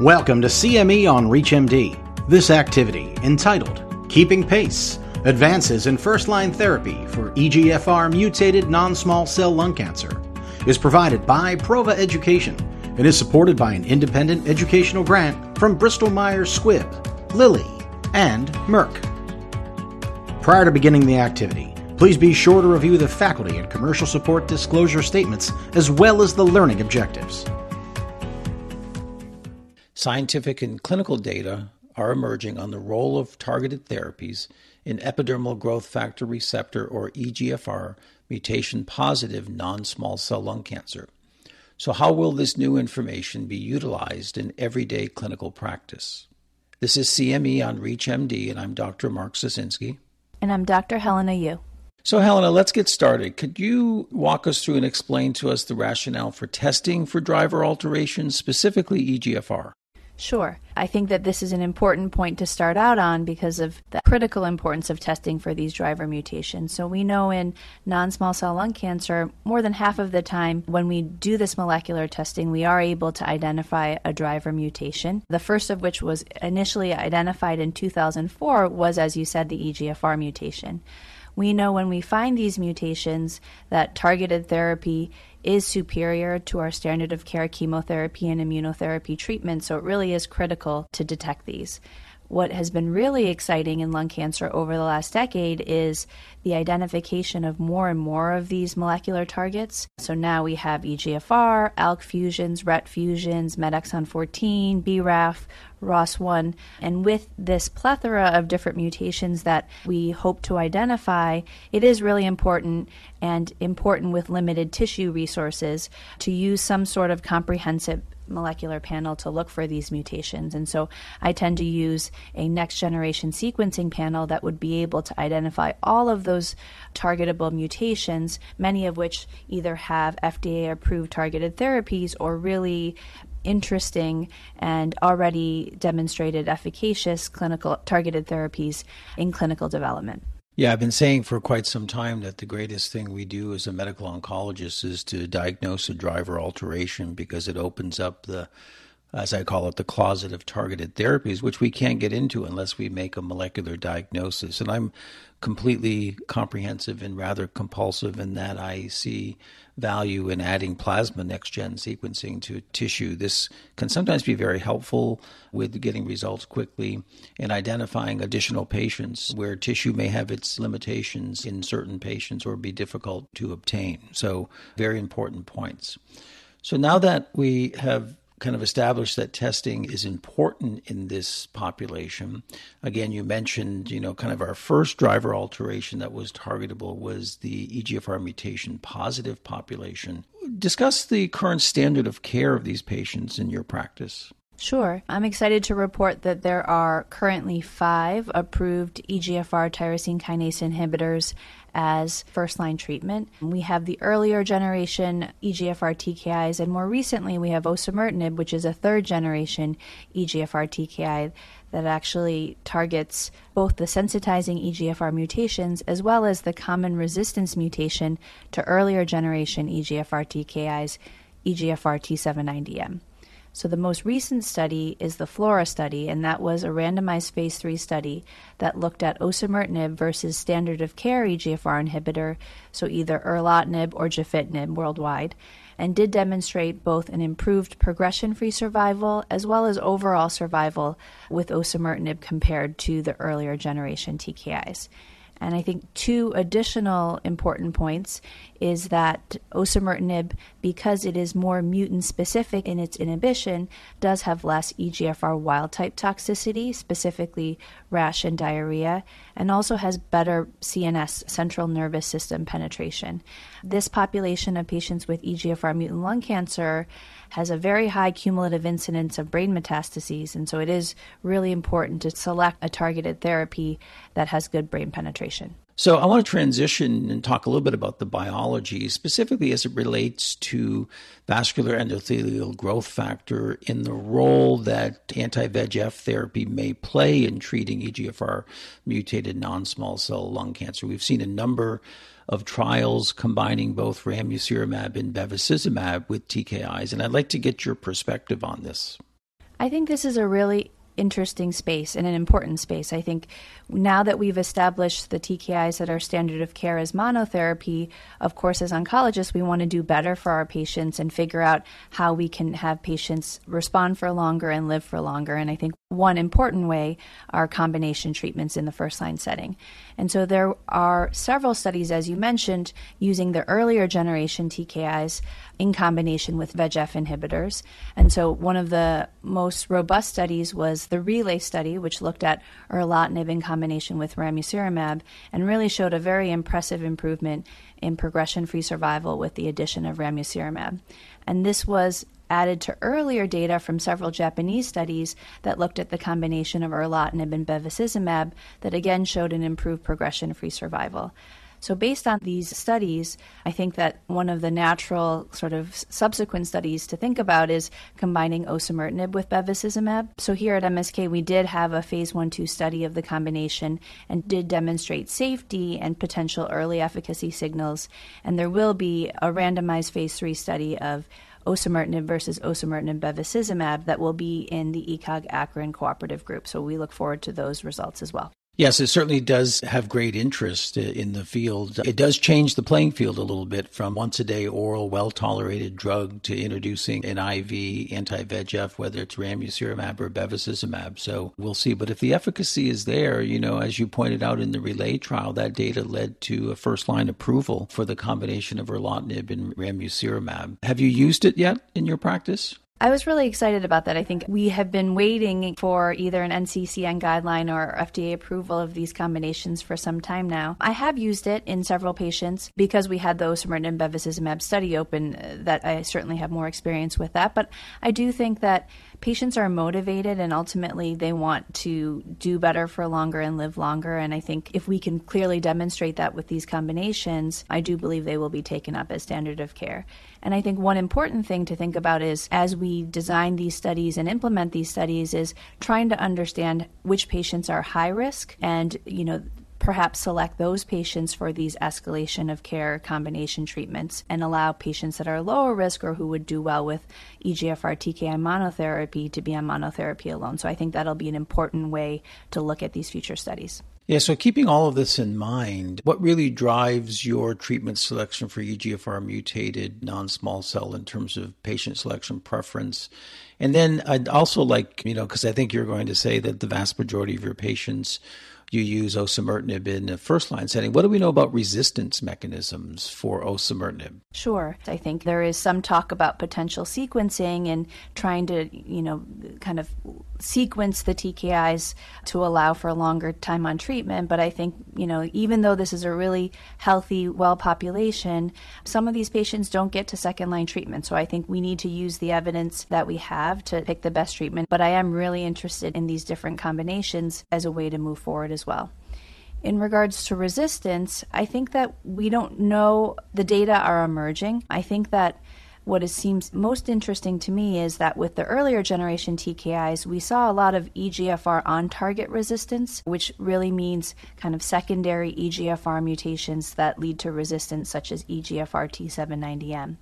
Welcome to CME on ReachMD. This activity, entitled Keeping Pace Advances in First Line Therapy for EGFR Mutated Non Small Cell Lung Cancer, is provided by Prova Education and is supported by an independent educational grant from Bristol Myers Squibb, Lilly, and Merck. Prior to beginning the activity, please be sure to review the faculty and commercial support disclosure statements as well as the learning objectives. Scientific and clinical data are emerging on the role of targeted therapies in epidermal growth factor receptor or EGFR mutation positive non small cell lung cancer. So, how will this new information be utilized in everyday clinical practice? This is CME on ReachMD, and I'm Dr. Mark Socinski. And I'm Dr. Helena Yu. So, Helena, let's get started. Could you walk us through and explain to us the rationale for testing for driver alterations, specifically EGFR? Sure. I think that this is an important point to start out on because of the critical importance of testing for these driver mutations. So, we know in non small cell lung cancer, more than half of the time when we do this molecular testing, we are able to identify a driver mutation. The first of which was initially identified in 2004 was, as you said, the EGFR mutation. We know when we find these mutations that targeted therapy is superior to our standard of care chemotherapy and immunotherapy treatment, so it really is critical to detect these. What has been really exciting in lung cancer over the last decade is the identification of more and more of these molecular targets. So now we have EGFR, ALK fusions, RET fusions, METexon 14, BRAF, ROS1. And with this plethora of different mutations that we hope to identify, it is really important and important with limited tissue resources to use some sort of comprehensive molecular panel to look for these mutations. And so I tend to use a next generation sequencing panel that would be able to identify all of those targetable mutations, many of which either have FDA approved targeted therapies or really interesting and already demonstrated efficacious clinical targeted therapies in clinical development. Yeah, I've been saying for quite some time that the greatest thing we do as a medical oncologist is to diagnose a driver alteration because it opens up the, as I call it, the closet of targeted therapies, which we can't get into unless we make a molecular diagnosis. And I'm completely comprehensive and rather compulsive in that I see value in adding plasma next gen sequencing to tissue. This can sometimes be very helpful with getting results quickly and identifying additional patients where tissue may have its limitations in certain patients or be difficult to obtain. So, very important points. So, now that we have kind of established that testing is important in this population. Again, you mentioned, you know, kind of our first driver alteration that was targetable was the EGFR mutation positive population. Discuss the current standard of care of these patients in your practice. Sure. I'm excited to report that there are currently five approved EGFR tyrosine kinase inhibitors as first line treatment. We have the earlier generation EGFR TKIs, and more recently we have osimertinib, which is a third generation EGFR TKI that actually targets both the sensitizing EGFR mutations as well as the common resistance mutation to earlier generation EGFR TKIs, EGFR T790M. So, the most recent study is the FLAURA study, and that was a randomized phase 3 study that looked at osimertinib versus standard of care EGFR inhibitor, so either erlotinib or gefitinib worldwide, and did demonstrate both an improved progression free survival as well as overall survival with osimertinib compared to the earlier generation TKIs. And I think two additional important points is that osimertinib, because it is more mutant specific in its inhibition, does have less EGFR wild type toxicity, specifically rash and diarrhea, and also has better CNS, central nervous system penetration. This population of patients with EGFR mutant lung cancer has a very high cumulative incidence of brain metastases, and so it is really important to select a targeted therapy that has good brain penetration. So, I want to transition and talk a little bit about the biology, specifically as it relates to vascular endothelial growth factor in the role that anti VEGF therapy may play in treating EGFR mutated non small cell lung cancer. We've seen a number of trials combining both ramucirumab and bevacizumab with TKIs, and I'd like to get your perspective on this. I think this is a really interesting space and an important space. I think now that we've established the TKIs that are standard of care as monotherapy, of course, as oncologists, we want to do better for our patients and figure out how we can have patients respond for longer and live for longer. And I think one important way are combination treatments in the first line setting. And so there are several studies, as you mentioned, using the earlier generation TKIs in combination with VEGF inhibitors. And so one of the most robust studies was the Relay study, which looked at erlotinib in combination with ramucirumab and really showed a very impressive improvement in progression free survival with the addition of ramucirumab. And this was added to earlier data from several Japanese studies that looked at the combination of erlotinib and bevacizumab that again showed an improved progression free survival. So, based on these studies, I think that one of the natural sort of subsequent studies to think about is combining osimertinib with bevacizumab. So, here at MSK, we did have a phase 1 2 study of the combination and did demonstrate safety and potential early efficacy signals. And there will be a randomized phase 3 study of osimertinib versus osimertinib bevacizumab that will be in the ECOG ACRIN cooperative group. So we look forward to those results as well. Yes, it certainly does have great interest in the field. It does change the playing field a little bit from once a day oral, well tolerated drug to introducing an IV anti VEGF, whether it's ramucirumab or bevacizumab. So we'll see. But if the efficacy is there, you know, as you pointed out in the relay trial, that data led to a first line approval for the combination of erlotinib and ramucirumab. Have you used it yet in your practice? I was really excited about that. I think we have been waiting for either an NCCN guideline or FDA approval of these combinations for some time now. I have used it in several patients because we had the osimertinib and bevacizumab study open uh, that I certainly have more experience with that. But I do think that patients are motivated and ultimately they want to do better for longer and live longer. And I think if we can clearly demonstrate that with these combinations, I do believe they will be taken up as standard of care. And I think one important thing to think about is as we design these studies and implement these studies is trying to understand which patients are high risk and, you know, perhaps select those patients for these escalation of care combination treatments and allow patients that are lower risk or who would do well with EGFR TKI monotherapy to be on monotherapy alone. So I think that'll be an important way to look at these future studies. Yeah, so keeping all of this in mind, what really drives your treatment selection for EGFR mutated non small cell in terms of patient selection preference? And then I'd also like, you know, because I think you're going to say that the vast majority of your patients you use osimertinib in a first line setting. What do we know about resistance mechanisms for osimertinib? Sure. I think there is some talk about potential sequencing and trying to, you know, kind of sequence the TKIs to allow for a longer time on treatment. But I think, you know, even though this is a really healthy, well population, some of these patients don't get to second line treatment. So I think we need to use the evidence that we have to pick the best treatment. But I am really interested in these different combinations as a way to move forward as well. In regards to resistance, I think that we don't know the data are emerging. I think that what is, seems most interesting to me is that with the earlier generation TKIs, we saw a lot of EGFR on target resistance, which really means kind of secondary EGFR mutations that lead to resistance, such as EGFR T790M.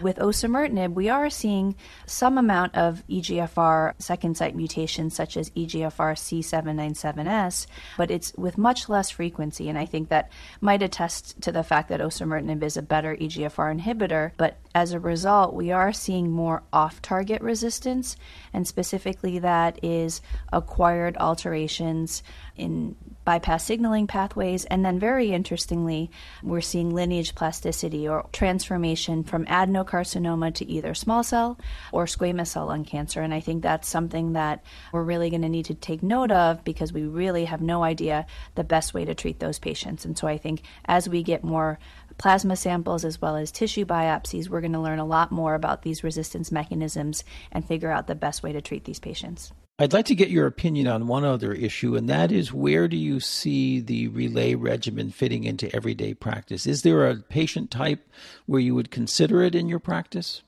With osimertinib, we are seeing some amount of EGFR second site mutations, such as EGFR C797S, but it's with much less frequency. And I think that might attest to the fact that osimertinib is a better EGFR inhibitor. But as a result, we are seeing more off target resistance, and specifically that is acquired alterations in bypass signaling pathways. And then, very interestingly, we're seeing lineage plasticity or transformation from adenocarcinoma to either small cell or squamous cell lung cancer. And I think that's something that we're really going to need to take note of because we really have no idea the best way to treat those patients. And so I think as we get more plasma samples as well as tissue biopsies, we're going to learn a lot more about these resistance mechanisms and figure out the best way to treat these patients. I'd like to get your opinion on one other issue, and that is where do you see the relay regimen fitting into everyday practice? Is there a patient type where you would consider it in your practice?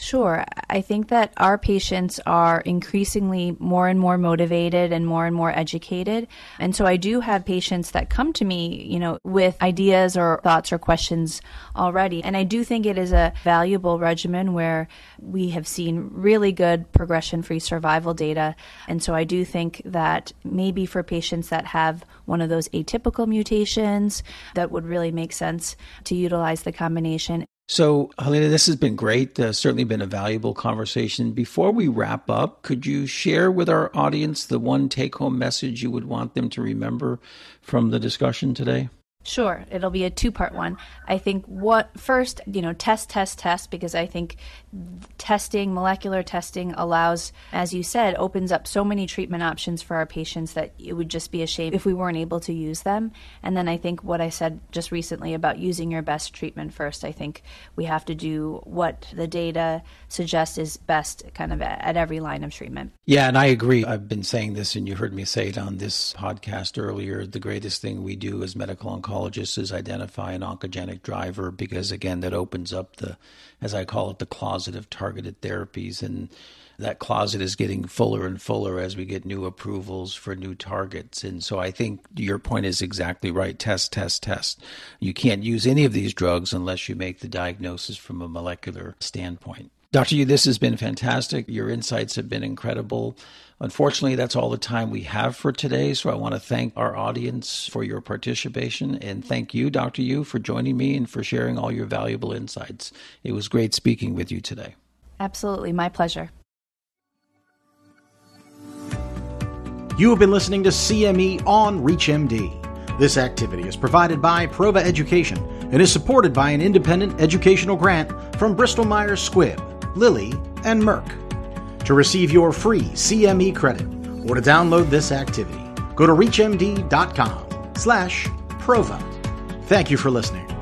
Sure. I think that our patients are increasingly more and more motivated and more and more educated. And so I do have patients that come to me, you know, with ideas or thoughts or questions already. And I do think it is a valuable regimen where we have seen really good progression free survival data. And so I do think that maybe for patients that have one of those atypical mutations, that would really make sense to utilize the combination. So, Helena, this has been great. Uh, certainly been a valuable conversation. Before we wrap up, could you share with our audience the one take home message you would want them to remember from the discussion today? Sure, it'll be a two part one. I think what first, you know, test, test, test, because I think testing, molecular testing allows, as you said, opens up so many treatment options for our patients that it would just be a shame if we weren't able to use them. And then I think what I said just recently about using your best treatment first, I think we have to do what the data suggests is best kind of at, at every line of treatment. Yeah, and I agree. I've been saying this, and you heard me say it on this podcast earlier. The greatest thing we do as medical oncologists oncologist is identify an oncogenic driver because again that opens up the as I call it the closet of targeted therapies and that closet is getting fuller and fuller as we get new approvals for new targets. And so I think your point is exactly right. Test, test, test. You can't use any of these drugs unless you make the diagnosis from a molecular standpoint. Dr. Yu, this has been fantastic. Your insights have been incredible. Unfortunately, that's all the time we have for today. So I want to thank our audience for your participation and thank you, Dr. Yu, for joining me and for sharing all your valuable insights. It was great speaking with you today. Absolutely. My pleasure. You have been listening to CME on ReachMD. This activity is provided by Prova Education and is supported by an independent educational grant from Bristol Myers Squibb, Lilly, and Merck. To receive your free CME credit or to download this activity, go to reachmd.com slash prova. Thank you for listening.